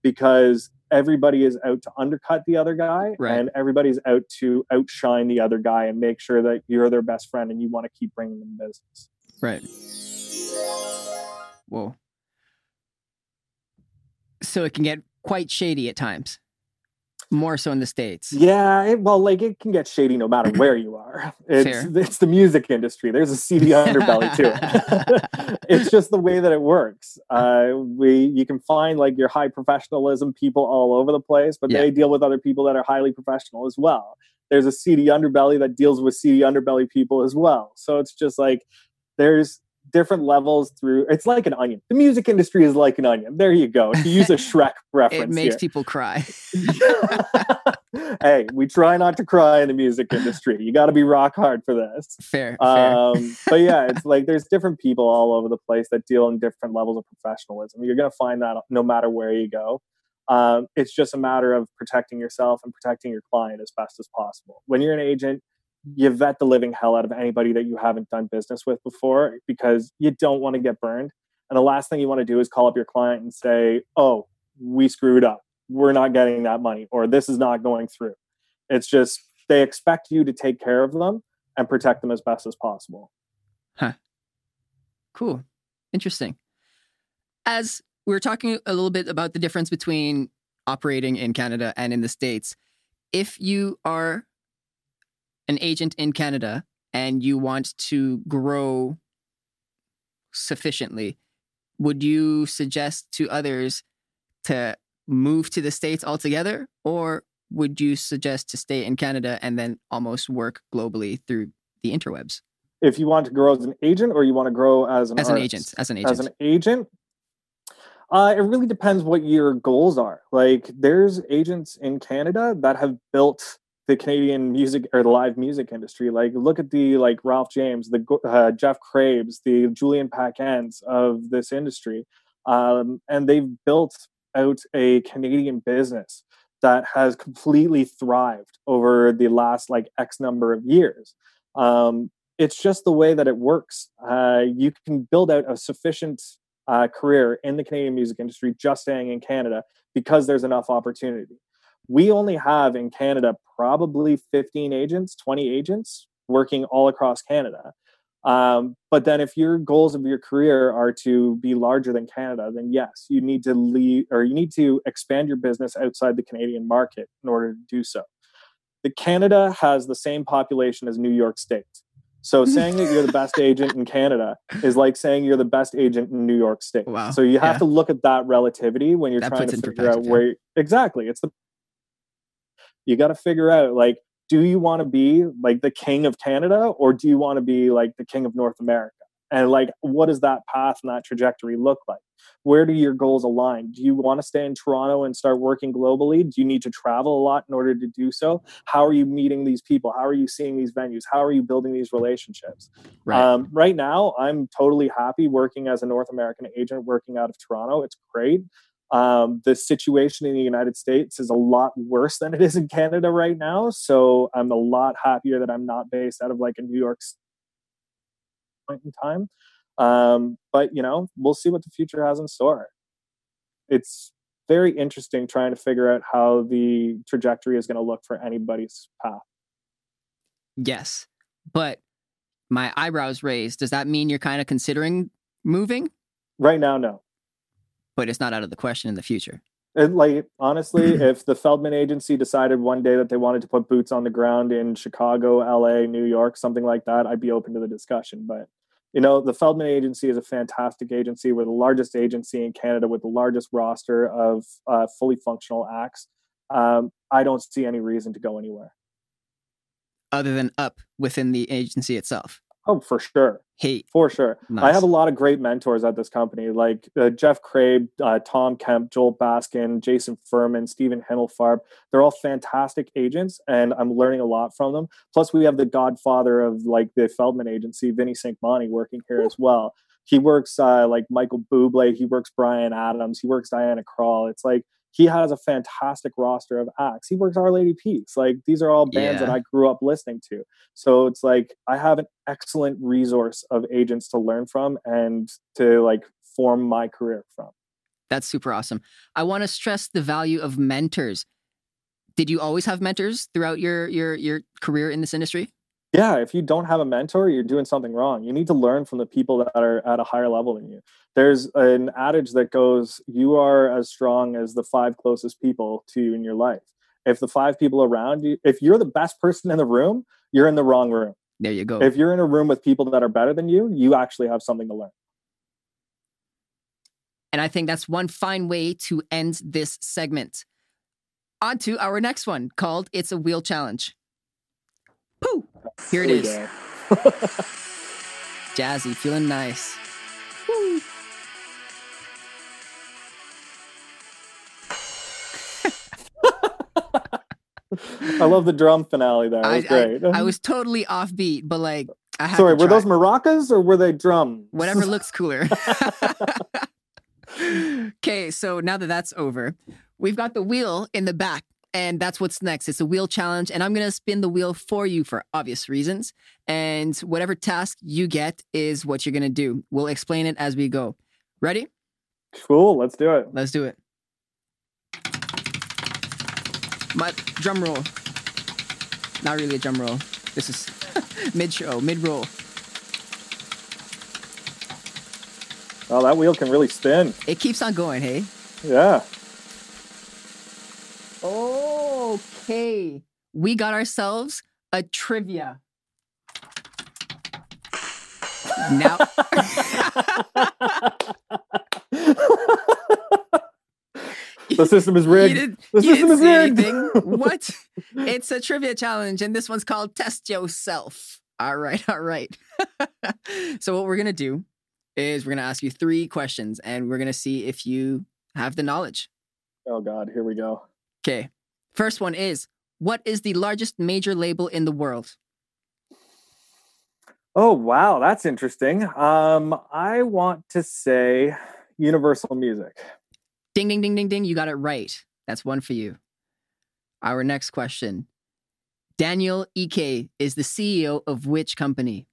S2: because everybody is out to undercut the other guy right. and everybody's out to outshine the other guy and make sure that you're their best friend and you want to keep bringing them business.
S1: Right. Whoa so it can get quite shady at times. More so in the states.
S2: Yeah, it, well, like it can get shady no matter where you are. It's Fair. it's the music industry. There's a seedy underbelly to it. it's just the way that it works. Uh, we you can find like your high professionalism people all over the place, but yeah. they deal with other people that are highly professional as well. There's a seedy underbelly that deals with seedy underbelly people as well. So it's just like there's different levels through it's like an onion. The music industry is like an onion. There you go. To use a shrek reference
S1: it makes
S2: here.
S1: people cry.
S2: Hey we try not to cry in the music industry. You got to be rock hard for this.
S1: Fair,
S2: um,
S1: fair.
S2: but yeah it's like there's different people all over the place that deal in different levels of professionalism. You're going to find that no matter where you go. Um, it's just a matter of protecting yourself and protecting your client as best as possible. When you're an agent you vet the living hell out of anybody that you haven't done business with before because you don't want to get burned. And the last thing you want to do is call up your client and say, oh, we screwed up. We're not getting that money, or this is not going through. It's just they expect you to take care of them and protect them as best as possible.
S1: Huh. Cool. Interesting. As we are talking a little bit about the difference between operating in Canada and in the States, if you are an agent in Canada and you want to grow sufficiently, would you suggest to others to move to the States altogether? Or would you suggest to stay in Canada and then almost work globally through the interwebs?
S2: If you want to grow as an agent or you want to grow as an
S1: as an agent, as an agent,
S2: as an agent, uh, it really depends what your goals are. Like, there's agents in Canada that have built the Canadian music or the live music industry. Like, look at the like Ralph James, the uh, Jeff Craibs, the Julien Paquins of this industry, um, and they've built out a Canadian business that has completely thrived over the last like X number of years. Um, it's just the way that it works. Uh, you can build out a sufficient uh, career in the Canadian music industry just staying in Canada because there's enough opportunity we only have in Canada probably 15 agents, 20 agents working all across Canada. Um, but then, if your goals of your career are to be larger than Canada, then yes, you need to leave or you need to expand your business outside the Canadian market in order to do so. The Canada has the same population as New York State. So saying that you're the best agent in Canada is like saying you're the best agent in New York State.
S1: Wow.
S2: So you have
S1: Yeah.
S2: to look at that relativity when you're
S1: That
S2: trying to figure out
S1: perspective, yeah.
S2: where exactly it's the you got to figure out like do you want to be like the king of Canada or do you want to be like the king of North America? And like what does that path and that trajectory look like? Where do your goals align? Do you want to stay in Toronto and start working globally? Do you need to travel a lot in order to do so? How are you meeting these people? How are you seeing these venues? How are you building these relationships?
S1: Right.
S2: Um, right now, I'm totally happy working as a North American agent, working out of Toronto. It's great. Um, the situation in the United States is a lot worse than it is in Canada right now. So I'm a lot happier that I'm not based out of like a New York point in time. Um, but you know, we'll see what the future has in store. It's very interesting trying to figure out how the trajectory is going to look for anybody's path.
S1: yes. But my eyebrows raised. Does that mean you're kind of considering moving?
S2: Right now, no.
S1: But it's not out of the question in the future.
S2: And like honestly, if the Feldman agency decided one day that they wanted to put boots on the ground in Chicago, LA, New York, something like that, I'd be open to the discussion. But you know, the Feldman agency is a fantastic agency. We're the largest agency in Canada with the largest roster of uh, fully functional acts. Um, I don't see any reason to go anywhere.
S1: Other than up within the agency itself.
S2: Oh, for sure.
S1: Hey,
S2: For sure. I have a lot of great mentors at this company, like uh, Jeff Craib, uh, Tom Kemp, Joel Baskin, Jason Furman, Stephen Himmelfarb. They're all fantastic agents, and I'm learning a lot from them. Plus, we have the godfather of like the Feldman agency, Vinny. Bonnie, working here as well. He works uh, like Michael Bublé. He works Bryan Adams. He works Diana Krall. It's like he has a fantastic roster of acts. He works Our Lady Peace. Like these are all bands that I grew up listening to. So it's like I have an excellent resource of agents to learn from and to like form my career from.
S1: that's super awesome. I want to stress the value of mentors. Did you always have mentors throughout your your your career in this industry?
S2: Yeah, if you don't have a mentor, you're doing something wrong. You need to learn from the people that are at a higher level than you. There's an adage that goes, you are as strong as the five closest people to you in your life. If the five people around you, if you're the best person in the room, you're in the wrong room.
S1: There you go.
S2: If you're in a room with people that are better than you, you actually have something to learn.
S1: And I think that's one fine way to end this segment. On to our next one called It's a Wheel Challenge. Pooh! Here it
S2: we
S1: is.
S2: go.
S1: Jazzy, feeling nice.
S2: I love the drum finale there. It
S1: I,
S2: was great.
S1: I, I was totally offbeat, but like, I had
S2: Sorry,
S1: to
S2: were those maracas or were they drums?
S1: Whatever looks cooler. okay, so now that that's over, we've got the wheel in the back, and that's what's next. It's a wheel challenge, and I'm going to spin the wheel for you for obvious reasons. And whatever task you get is what you're going to do. We'll explain it as we go. Ready?
S2: Cool, let's do it.
S1: Let's do it. My drum roll. Not really a drum roll. This is mid show, mid roll.
S2: Oh, that wheel can really spin.
S1: It keeps on going, hey?
S2: Yeah.
S1: Okay. We got ourselves a trivia. Now,
S2: the system is rigged.
S1: didn't,
S2: The system is rigged.
S1: What? It's a trivia challenge, and this one's called Test Yourself. All right, all right. so, what we're going to do is we're going to ask you three questions, and we're going to see if you have the knowledge.
S2: Oh God, here we go.
S1: Okay. First one is What is the largest major label in the world?
S2: Oh wow, that's interesting. Um, I want to say Universal Music.
S1: Ding, ding, ding, ding, ding. You got it right. That's one for you. Our next question Daniel Ek is the CEO of which company?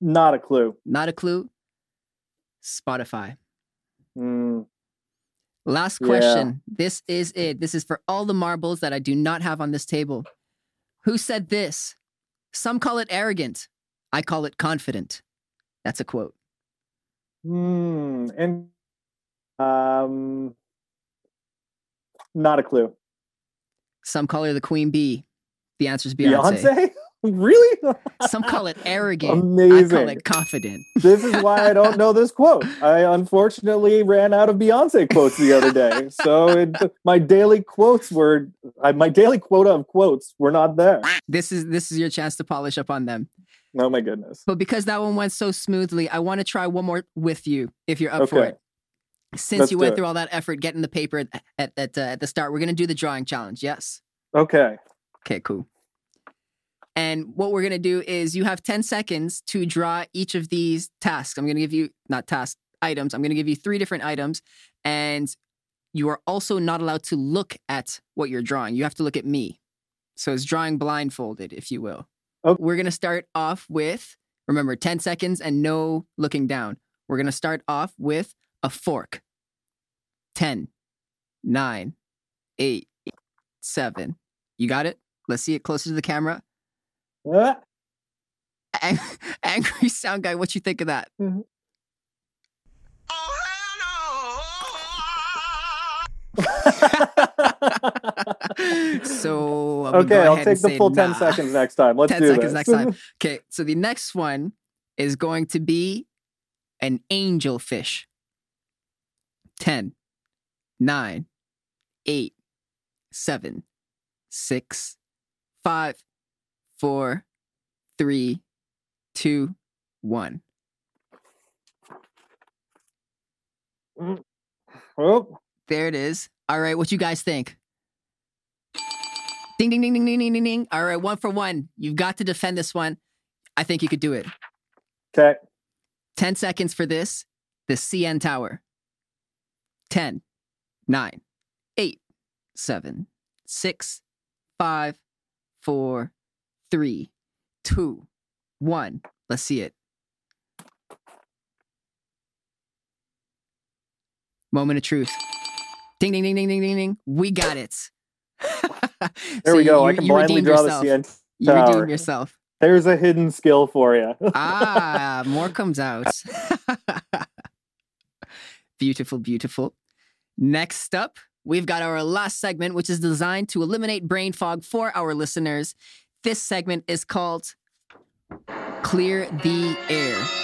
S2: Not a clue.
S1: Not a clue. Spotify.
S2: Mm,
S1: Last
S2: Yeah.
S1: question. This is it. This is for all the marbles that I do not have on this table. Who said this? Some call it arrogant. I call it confident. That's a quote.
S2: mm, and um, not a clue.
S1: Some call her the queen bee. The answer is Beyonce.
S2: Beyonce? Really?
S1: Some call it arrogant.
S2: Amazing.
S1: I call it confident.
S2: this is why I don't know this quote. I unfortunately ran out of Beyonce quotes the other day, so it, my daily quotes were I, my daily quota of quotes were not there.
S1: This is this is your chance to polish up on them.
S2: Oh my goodness!
S1: But because that one went so smoothly, I want to try one more with you if you're up for
S2: Okay.
S1: it. Since
S2: Let's
S1: you went through all that effort getting the paper at at, at, uh, at the start, we're gonna do the drawing challenge. Yes.
S2: Okay,
S1: Okay, cool. And what we're going to do is you have 10 seconds to draw each of these tasks. I'm going to give you, not tasks, items. I'm going to give you three different items. And you are also not allowed to look at what you're drawing. You have to look at me. So it's drawing blindfolded, if you will.
S2: Okay.
S1: We're going to start off with, remember, 10 seconds and no looking down. We're going to start off with a fork. 10, 9, 8, 7. You got it? Let's see it closer to the camera.
S2: Ah,
S1: Ang- Angry sound guy, what you think of that? so I'm
S2: okay, I'll take the full ten seconds next time. Let's
S1: 10
S2: do
S1: seconds
S2: this.
S1: next time. Okay, so the next one is going to be an angel fish. 10, 9, 8, 7, 6, 5, 4, 3, 2, 1. Mm.
S2: oh,
S1: There it is. All right, what you guys think? Ding, ding, ding, ding, ding, ding, ding, ding. All right, one for one. You've got to defend this one. I think you could do it.
S2: okay.
S1: 10 seconds for this. The CN Tower. 10, 9, 8, 7, 6, 5, 4, 3, 2, 1. Let's see it. Moment of truth. Ding, ding, ding, ding, ding, ding, ding. We got it.
S2: There
S1: So
S2: we go.
S1: you-
S2: I can blindly draw
S1: yourself.
S2: the CN.
S1: You redeemed yourself.
S2: There's a hidden skill for you.
S1: ah, more comes out. beautiful, beautiful. Next up, we've got our last segment, which is designed to eliminate brain fog for our listeners. This segment is called Clear the Air.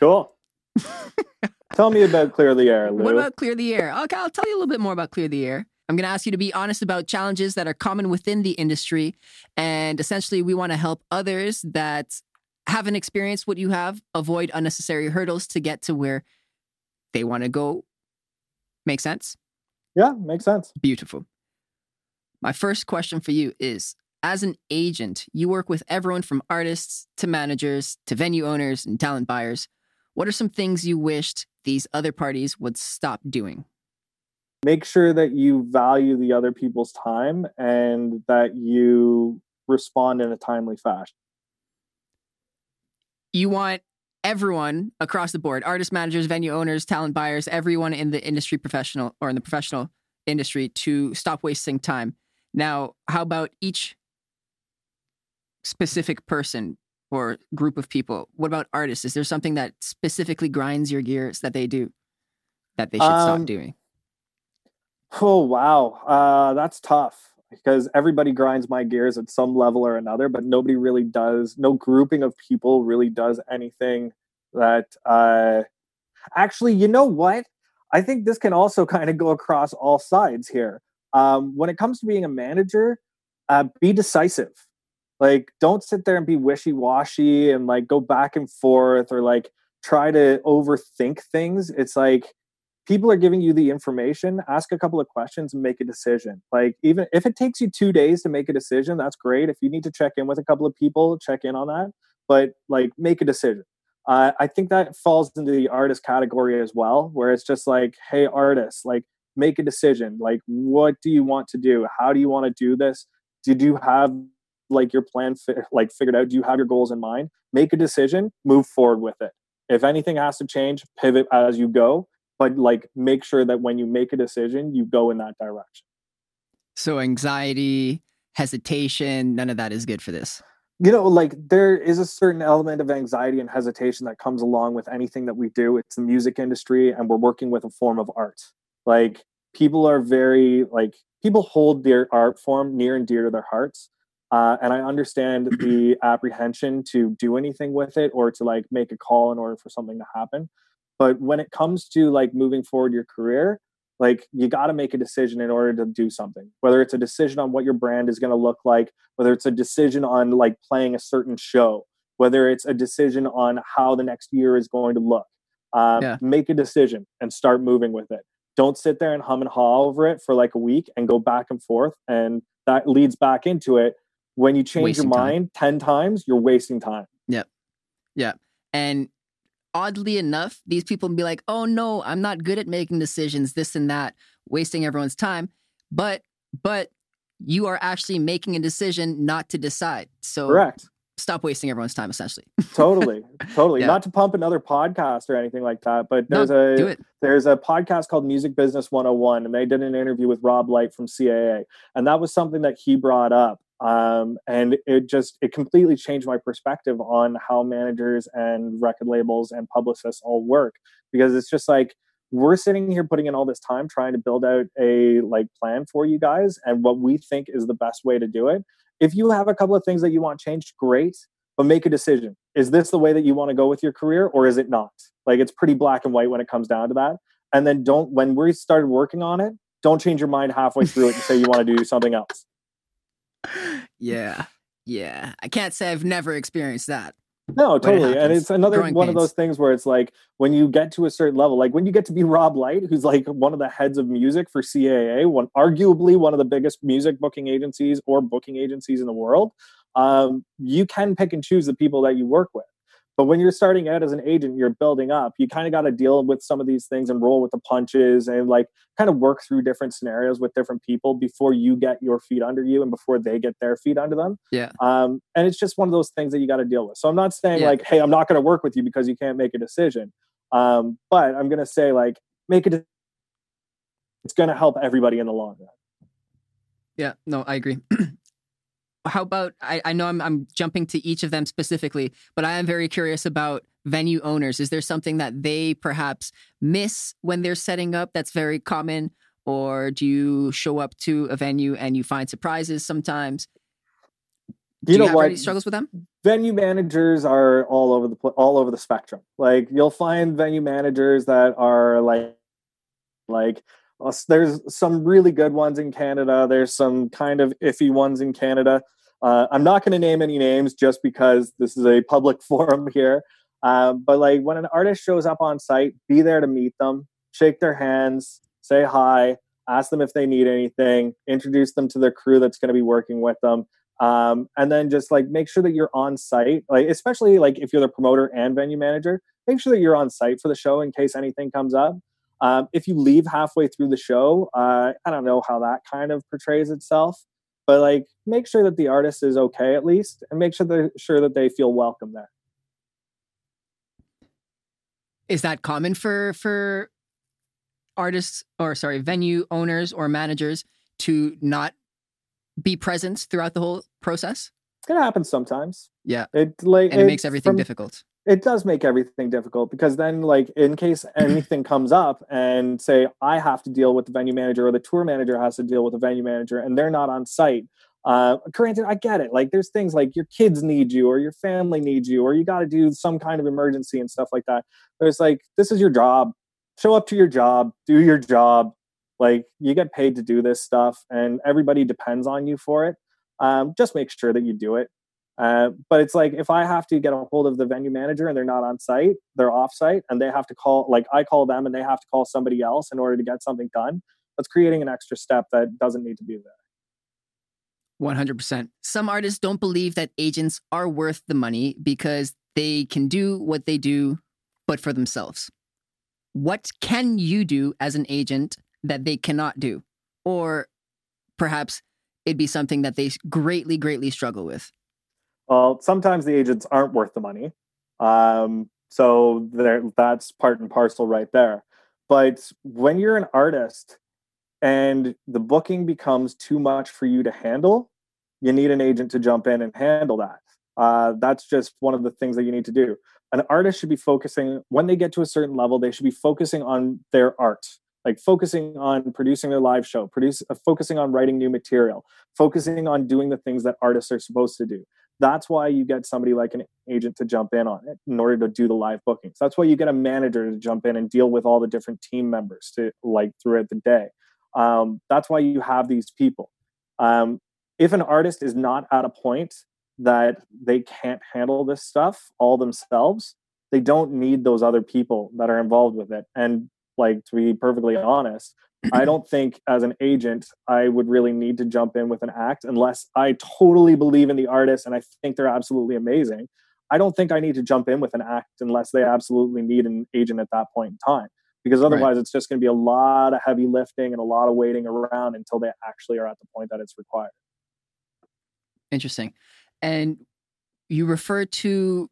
S2: cool. Tell me about clear the air, Lou.
S1: What about Clear the Air? Okay, I'll tell you a little bit more about Clear the Air. I'm going to ask you to be honest about challenges that are common within the industry. And essentially, we want to help others that haven't experienced what you have avoid unnecessary hurdles to get to where they want to go. Make sense?
S2: Yeah, makes sense.
S1: Beautiful. My first question for you is As an agent, you work with everyone from artists to managers to venue owners and talent buyers. What are some things you wished these other parties would stop doing?
S2: Make sure that you value the other people's time and that you respond in a timely fashion.
S1: You want everyone across the board artist managers, venue owners, talent buyers, everyone in the industry professional or in the professional industry to stop wasting time. Now, how about each specific person or group of people? What about artists? Is there something that specifically grinds your gears that they do that they should
S2: Um,
S1: stop doing?
S2: Oh wow, uh, that's tough because everybody grinds my gears at some level or another, but nobody really does. No grouping of people really does anything that. Uh, actually, you know what? I think this can also kind of go across all sides here. Um, when it comes to being a manager, uh, be decisive. Like, don't sit there and be wishy washy and like go back and forth or like try to overthink things. It's like people are giving you the information ask a couple of questions and make a decision. Like even if it takes you two days to make a decision that's great. If you need to check in with a couple of people check in on that. But like make a decision. Uh, i think that falls into the artist category as well where it's just like hey artists like make a decision. Like what do you want to do? How do you want to do this? Did you have like your plan fi- like figured out? Do you have your goals in mind? Make a decision move forward with it. If anything has to change pivot as you go but like make sure that when you make a decision you go in that direction
S1: So, anxiety, hesitation, none of that is good for this.
S2: you know like there is a certain element of anxiety and hesitation that comes along with anything that we do it's the music industry and we're working with a form of art like people are very like people hold their art form near and dear to their hearts. Uh, and I understand the apprehension to do anything with it or to like make a call in order for something to happen. But when it comes to like moving forward your career, like you got to make a decision in order to do something. Whether it's a decision on what your brand is going to look like whether it's a decision on like playing a certain show whether it's a decision on how the next year is going to look um, yeah. make a decision and start moving with it. Don't sit there and hum and haw over it for like a week and go back and forth and that leads back into it. When you change wasting your mind time. 10 times you're wasting time.
S1: Yep. Yeah and oddly enough, these people be like, oh no, I'm not good at making decisions, this and that, wasting everyone's time. But, but you are actually making a decision not to decide. So,
S2: correct.
S1: Stop wasting everyone's time, essentially.
S2: totally, totally. Yeah. Not to pump another podcast or anything like that, but there's no, a there's a podcast called Music Business 101, and they did an interview with Rob Light from CAA, and that was something that he brought up um, and it just it completely changed my perspective on how managers and record labels and publicists all work. Because it's just like we're sitting here putting in all this time trying to build out a like plan for you guys and what we think is the best way to do it. If you have a couple of things that you want changed great but make a decision. Is this the way that you want to go with your career or is it not? Like it's pretty black and white when it comes down to that. And then don't when we started working on it don't change your mind halfway through it and say you want to do something else
S1: yeah. Yeah. I can't say I've never experienced that.
S2: No, totally. It and it's another Growing one pains. of those things where it's like when you get to a certain level, like when you get to be Rob Light, who's like one of the heads of music for CAA, one arguably one of the biggest music booking agencies or booking agencies in the world, um, you can pick and choose the people that you work with. But when you're starting out as an agent, you're building up. You kind of got to deal with some of these things and roll with the punches and like kind of work through different scenarios with different people before you get your feet under you and before they get their feet under them.
S1: Yeah.
S2: Um, and it's just one of those things that you got to deal with. So I'm not saying yeah. like, hey, I'm not going to work with you because you can't make a decision. Um, but I'm going to say like, make it. It's going to help everybody in the long run.
S1: Yeah. No, I agree. how about I, I know I'm, I'm jumping to each of them specifically, but I am very curious about venue owners. Is there something that they perhaps miss when they're setting up that's very common? Or do you show up to a venue and you find surprises sometimes? Do you, you know what? Any struggles with them?
S2: Venue managers are all over the all over the spectrum. Like you'll find venue managers that are like like there's some really good ones in Canada. There's some kind of iffy ones in Canada. Uh, I'm not going to name any names just because this is a public forum here. Um, but like when an artist shows up on site, be there to meet them, shake their hands, say hi, ask them if they need anything, introduce them to the crew that's going to be working with them. Um, and then just like make sure that you're on site, like especially like if you're the promoter and venue manager, make sure that you're on site for the show in case anything comes up. Um, if you leave halfway through the show, uh, I don't know how that kind of portrays itself but like make sure that the artist is okay at least and make sure they're sure that they feel welcome there.
S1: Is that common for for artists or sorry venue owners or managers to not be present throughout the whole process?
S2: It happens sometimes.
S1: Yeah.
S2: It like
S1: and it, it makes everything from, difficult
S2: it does make everything difficult because then like in case anything comes up and say i have to deal with the venue manager or the tour manager has to deal with the venue manager and they're not on site uh granted i get it. Like there's things like your kids need you or your family needs you or you got to do some kind of emergency and stuff like that. But it's like this is your job. Show up to your job. Do your job. Like you get paid to do this stuff and everybody depends on you for it. Um, just make sure that you do it uh, but it's like if I have to get a hold of the venue manager and they're not on site, they're off site, and they have to call, like I call them and they have to call somebody else in order to get something done. That's creating an extra step that doesn't need to be there.
S1: 100%. Some artists don't believe that agents are worth the money because they can do what they do, but for themselves. What can you do as an agent that they cannot do? Or perhaps it'd be something that they greatly, greatly struggle with.
S2: Well, sometimes the agents aren't worth the money. Um, so that's part and parcel right there. But when you're an artist and the booking becomes too much for you to handle, you need an agent to jump in and handle that. Uh, that's just one of the things that you need to do. An artist should be focusing, when they get to a certain level, they should be focusing on their art, like focusing on producing their live show, produce, uh, focusing on writing new material, focusing on doing the things that artists are supposed to do. That's why you get somebody like an agent to jump in on it in order to do the live bookings. That's why you get a manager to jump in and deal with all the different team members to like throughout the day. Um, that's why you have these people. Um, if an artist is not at a point that they can't handle this stuff all themselves, they don't need those other people that are involved with it. And like to be perfectly honest, I don't think as an agent I would really need to jump in with an act unless I totally believe in the artist and I think they're absolutely amazing. I don't think I need to jump in with an act unless they absolutely need an agent at that point in time. Because otherwise, right. it's just going to be a lot of heavy lifting and a lot of waiting around until they actually are at the point that it's required.
S1: Interesting. And you refer to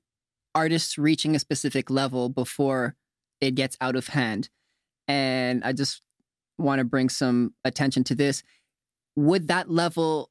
S1: artists reaching a specific level before it gets out of hand. And I just want to bring some attention to this. Would that level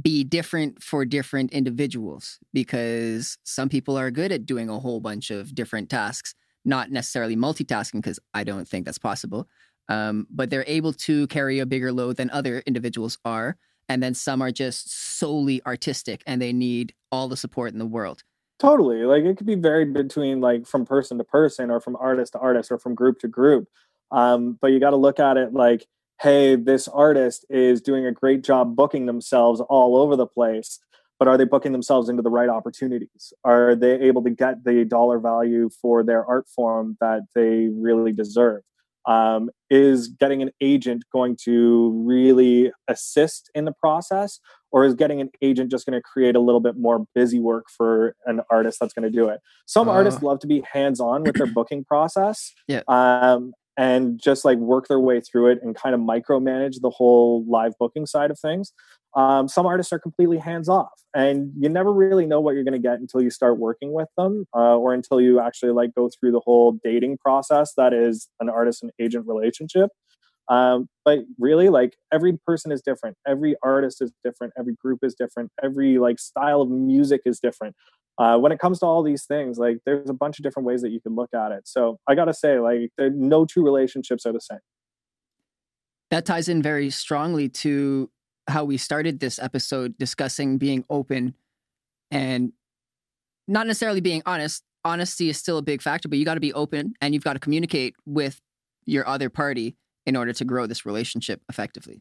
S1: be different for different individuals? Because some people are good at doing a whole bunch of different tasks, not necessarily multitasking, because I don't think that's possible. Um, but they're able to carry a bigger load than other individuals are and then some are just solely artistic and they need all the support in the world
S2: totally like it could be varied between like from person to person or from artist to artist or from group to group um, but you got to look at it like hey this artist is doing a great job booking themselves all over the place but are they booking themselves into the right opportunities? Are they able to get the dollar value for their art form that they really deserve? Um, is getting an agent going to really assist in the process or is getting an agent just going to create a little bit more busy work for an artist that's going to do it? Some uh, artists love to be hands-on with their booking process.
S1: Yeah.
S2: um, and just like work their way through it and kind of micromanage the whole live booking side of things um, some artists are completely hands off, and you never really know what you're going to get until you start working with them, uh, or until you actually like go through the whole dating process that is an artist and agent relationship. Um, but really, like every person is different, every artist is different, every group is different, every like style of music is different. Uh, when it comes to all these things, like there's a bunch of different ways that you can look at it. So I gotta say, like, there, no two relationships are the same.
S1: That ties in very strongly to how we started this episode discussing being open and not necessarily being honest. Honesty is still a big factor, but you got to be open and you've got to communicate with your other party in order to grow this relationship effectively.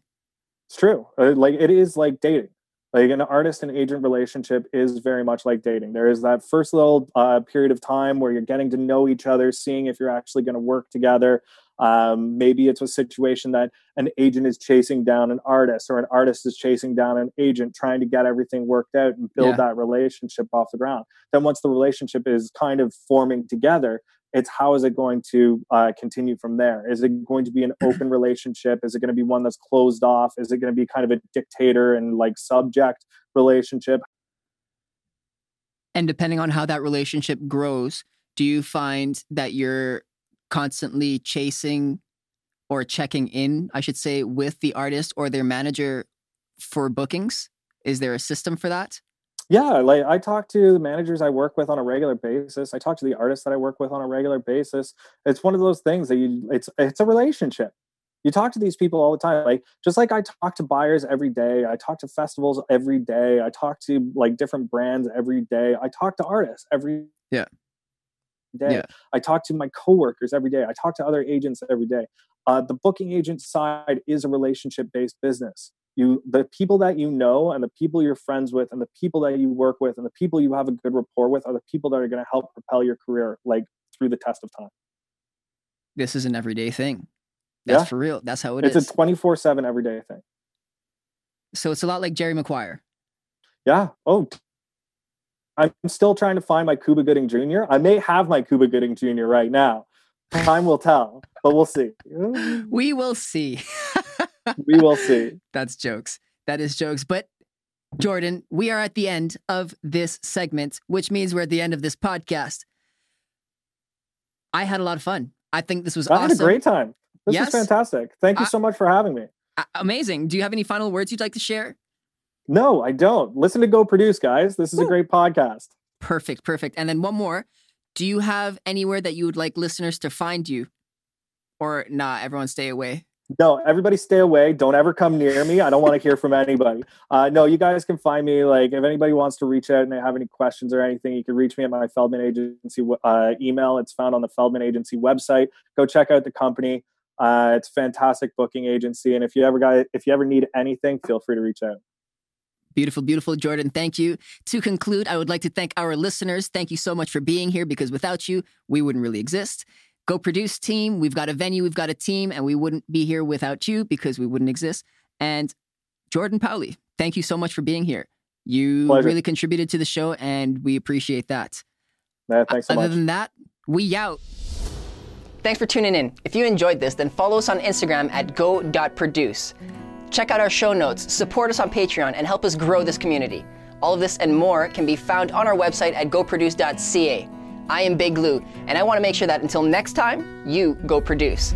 S2: It's true. Uh, like it is like dating. Like an artist and agent relationship is very much like dating. There is that first little uh, period of time where you're getting to know each other, seeing if you're actually going to work together. Um, maybe it's a situation that an agent is chasing down an artist, or an artist is chasing down an agent, trying to get everything worked out and build yeah. that relationship off the ground. Then, once the relationship is kind of forming together, it's how is it going to uh, continue from there? Is it going to be an open relationship? Is it going to be one that's closed off? Is it going to be kind of a dictator and like subject relationship?
S1: And depending on how that relationship grows, do you find that you're constantly chasing or checking in, I should say, with the artist or their manager for bookings? Is there a system for that?
S2: Yeah, like I talk to the managers I work with on a regular basis. I talk to the artists that I work with on a regular basis. It's one of those things that you it's it's a relationship. You talk to these people all the time. Like just like I talk to buyers every day, I talk to festivals every day, I talk to like different brands every day. I talk to artists every
S1: yeah
S2: day. Yeah. I talk to my coworkers every day. I talk to other agents every day. Uh, the booking agent side is a relationship based business. You, the people that you know, and the people you're friends with, and the people that you work with, and the people you have a good rapport with, are the people that are going to help propel your career like through the test of time.
S1: This is an everyday thing. That's yeah. for real. That's how it
S2: it's
S1: is.
S2: it's a 24 7 everyday thing.
S1: So it's a lot like Jerry Maguire.
S2: Yeah. Oh, I'm still trying to find my Cuba Gooding Jr. I may have my Cuba Gooding Jr. right now. Time will tell, but we'll see.
S1: we will see.
S2: we will see.
S1: That's jokes. That is jokes. But Jordan, we are at the end of this segment, which means we're at the end of this podcast. I had a lot of fun. I think this was
S2: I
S1: awesome.
S2: had a great time. This yes. was fantastic. Thank you so much for having me.
S1: Amazing. Do you have any final words you'd like to share?
S2: No, I don't. Listen to Go Produce, guys. This is a great podcast.
S1: Perfect, perfect. And then one more. Do you have anywhere that you would like listeners to find you? Or nah, everyone stay away.
S2: No, everybody stay away. Don't ever come near me. I don't want to hear from anybody. Uh, no, you guys can find me. Like, if anybody wants to reach out and they have any questions or anything, you can reach me at my Feldman Agency uh, email. It's found on the Feldman Agency website. Go check out the company. Uh, it's fantastic booking agency, and if you ever got if you ever need anything, feel free to reach out.
S1: Beautiful, beautiful, Jordan. Thank you. To conclude, I would like to thank our listeners. Thank you so much for being here because without you, we wouldn't really exist. Go Produce team. We've got a venue, we've got a team, and we wouldn't be here without you because we wouldn't exist. And Jordan Powley, thank you so much for being here. You Pleasure. really contributed to the show, and we appreciate that.
S2: Yeah, thanks so
S1: Other
S2: much.
S1: than that, we out. Thanks for tuning in. If you enjoyed this, then follow us on Instagram at go.produce. Check out our show notes, support us on Patreon, and help us grow this community. All of this and more can be found on our website at goproduce.ca. I am Big Lou, and I want to make sure that until next time, you go produce.